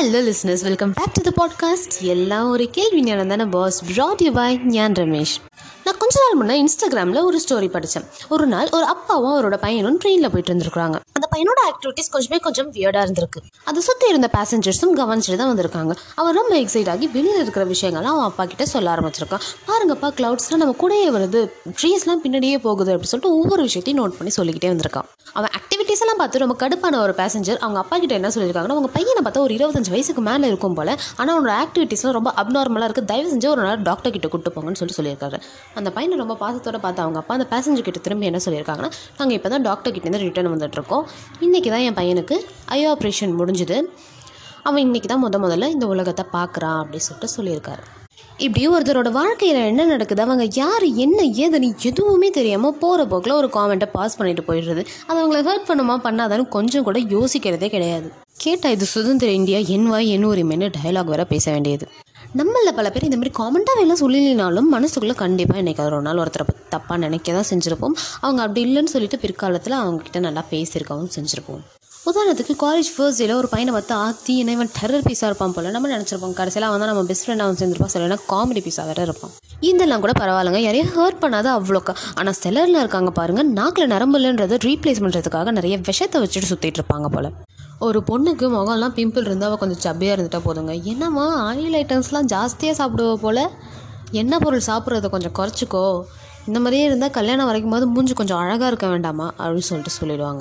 Hello listeners welcome back to the podcast എല്ലാം ഒരു കേൾവി ഞാൻ എന്താണ് ബോസ് ബ്രോഡ് യു ബൈ ഞാൻ രമേശ് நான் கொஞ்ச நாள் முன்னே இன்ஸ்டாகிராமில் ஒரு ஸ்டோரி படித்தேன் ஒரு நாள் ஒரு அப்பாவும் அவரோட பையனும் ட்ரெயினில் போயிட்டு இருந்திருக்காங்க அந்த பையனோட ஆக்டிவிட்டிஸ் கொஞ்சமே கொஞ்சம் வியர்டாக இருந்திருக்கு. அதை சுற்றி இருந்த பேசஞ்சர்ஸும் கவனிச்சுட்டு தான் வந்திருக்காங்க. அவன் ரொம்ப எக்ஸைட் ஆகி வெளியில் இருக்கிற விஷயங்கள்லாம் அவன் அப்பா கிட்ட சொல்ல ஆரம்பிச்சிருக்கான். பாருங்கப்பா க்ளவுட்ஸ்லாம் நம்ம கூடயே வருது. ட்ரீஸ்லாம் பின்னாடியே போகுது அப்படின்னு சொல்லிட்டு ஒவ்வொரு விஷயத்தையும் நோட் பண்ணி சொல்லிக்கிட்டே வந்திருக்கான். அவன் ஆக்டிவிட்டிஸ் எல்லாம் பார்த்து ரொம்ப கடுப்பான ஒரு பேசஞ்சர் அவங்க அப்பா கிட்ட என்ன சொல்லியிருக்காங்கன்னா அவங்க பையனை பார்த்தா ஒரு இருபத்தஞ்சு வயசுக்கு மேலே இருக்கும் போல. ஆனால் அவனோட ஆக்டிவிட்டிஸ்லாம் ரொம்ப அப்நார்மலாக இருக்குது தயவு செஞ்சு ஒரு நாள் டாக்டர் கிட்ட கூட்டு போங்கன்னு சொல்லி சொல்லியிருக்காரு. அந்த பையனை ரொம்ப பாசத்தோட பார்த்து அவங்க அப்பா அந்த பேசஞ்சர் கிட்ட திரும்பி என்ன சொல்லியிருக்காங்கன்னா நாங்கள் இப்போ தான் டாக்டர் கிட்டேருந்து ரிட்டர்ன் வந்துட்டுருக்கோம். இன்றைக்கி தான் என் பையனுக்கு ஐ ஆப்ரேஷன் முடிஞ்சுது. அவன் இன்றைக்கி தான் முத முதல்ல இந்த உலகத்தை பார்க்குறான் அப்படின்னு சொல்லிட்டு சொல்லியிருக்காரு. இப்படி ஒருத்தரோட வாழ்க்கையில் என்ன நடக்குது? அவங்க யார் என்ன ஏதுன்னு எதுவுமே தெரியாமல் போகிற போக்கில் ஒரு காமெண்ட்டை பாஸ் பண்ணிட்டு போயிடுறது. அது அவங்கள ஹெல்ப் பண்ணுமா பண்ணாதான்னு கொஞ்சம் கூட யோசிக்கிறதே கிடையாது. கேட்டால் இது சுதந்திர இந்தியா என் வாய் என் உரிமைன்னு டயலாக் வேற பேச வேண்டியது. நம்மளில் பல பேர் இந்த மாதிரி காமெண்ட்டாக எல்லாம் சொல்லினாலும் மனசுக்குள்ளே கண்டிப்பாக என்னைக்கு ஒரு நாள் ஒருத்தரை தப்பாக நினைக்க தான் செஞ்சுருப்போம். அவங்க அப்படி இல்லைன்னு சொல்லிட்டு பிற்காலத்தில் அவங்கக்கிட்ட நல்லா பேசியிருக்கவும் செஞ்சுருப்போம். உதாரணத்துக்கு காலேஜ் ஃபர்ஸ்ட் டேல ஒரு பையனை பார்த்து ஆத்தி என்ன இவன் டெரர் பீஸாக இருப்பான் போல. நம்ம நினச்சிருப்போம். கடைசியில் அவன் தான் நம்ம பெஸ்ட் ஃப்ரெண்ட் அவன் சேர்ந்துருப்பான் சிலனா காமெடி பீஸாக வேற இருப்பான். இதெல்லாம் கூட பரவாயில்லைங்க. யாரையும் ஹர்ட் பண்ணாத அவ்வளோக்கா. ஆனால் சிலரில் இருக்காங்க பாருங்கள் நாக்கில் நரம்பு இல்லைன்றதை ரீப்ளேஸ் பண்ணுறதுக்காக நிறைய விஷத்தை வச்சுட்டு சுற்றிட்டு இருப்பாங்க போல. ஒரு பொண்ணுக்கு முகம்லாம் பிம்பிள் இருந்தால் அவள் கொஞ்சம் சப்பியாக இருந்துட்டா போதுங்க. என்னம்மா ஆயில் ஐட்டம்ஸ்லாம் ஜாஸ்தியாக சாப்பிடுவ போல்? எண்ணெய் பொருள் சாப்பிட்றத கொஞ்சம் குறைச்சிக்கோ. இந்த மாதிரியே இருந்தால் கல்யாணம் வரைக்கும் போது மூஞ்சி கொஞ்சம் அழகாக இருக்க வேண்டாமா? அப்படின்னு சொல்லிட்டு சொல்லிடுவாங்க.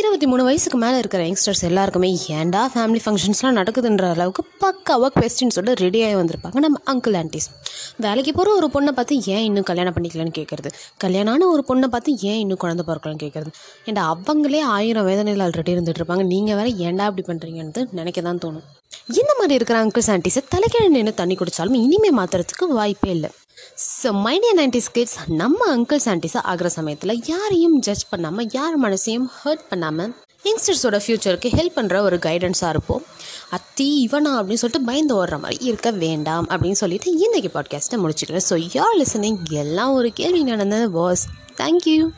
இருபத்தி மூணு வயசுக்கு மேலே இருக்கிற யங்ஸ்டர்ஸ் எல்லாருக்குமே ஏன்டா ஃபேமிலி ஃபங்க்ஷன்ஸ்லாம் நடக்குதுன்ற அளவுக்கு பக்காவாக கொஸ்டின் சொல்லிட்டு ரெடியாகி வந்திருப்பாங்க நம்ம அங்கிள் ஆன்டிஸ் வேலைக்கு போகிற ஒரு பொண்ணை பார்த்து ஏன் இன்னும் கல்யாணம் பண்ணிக்கலன்னு கேட்குறது கல்யாணமான ஒரு பொண்ணை பார்த்து ஏன் இன்னும் குழந்தை பிறக்கலான்னு கேட்குறது ஏன்டா அவங்களே ஆயிரம் வேதனையில் ஆல்ரெடி இருந்துட்டு இருப்பாங்க. நீங்கள் வேற ஏன்டா அப்படி பண்ணுறீங்கன்னு நினைக்க தான் தோணும். இந்த மாதிரி இருக்கிற அங்கிள்ஸ் ஆன்டிஸை தலைக்கீழ நின்று தண்ணி குடித்தாலும் இனிமே மாற்றுறதுக்கு வாய்ப்பே இல்லை. So my dear nineties kids நம்ம அங்கிள்ஸ் ஆண்டிஸாக ஆகிற சமயத்தில் யாரையும் ஜட்ஜ் பண்ணாமல் யார் மனசையும் ஹர்ட் பண்ணாமல் யங்ஸ்டர்ஸோட ஃப்யூச்சருக்கு ஹெல்ப் பண்ணுற ஒரு கைடன்ஸாக இருப்போம். அத்தி இவனா அப்படின்னு சொல்லிட்டு பயந்து ஓடுற மாதிரி இருக்க வேண்டாம் அப்படின்னு சொல்லிட்டு இன்றைக்கி பாட்காஸ்ட்டை முடிச்சுக்கிறேன். ஸோ யார் லிசனிங் எல்லாம் ஒரு கேள்வி நடந்தது வாஸ் தேங்க்யூ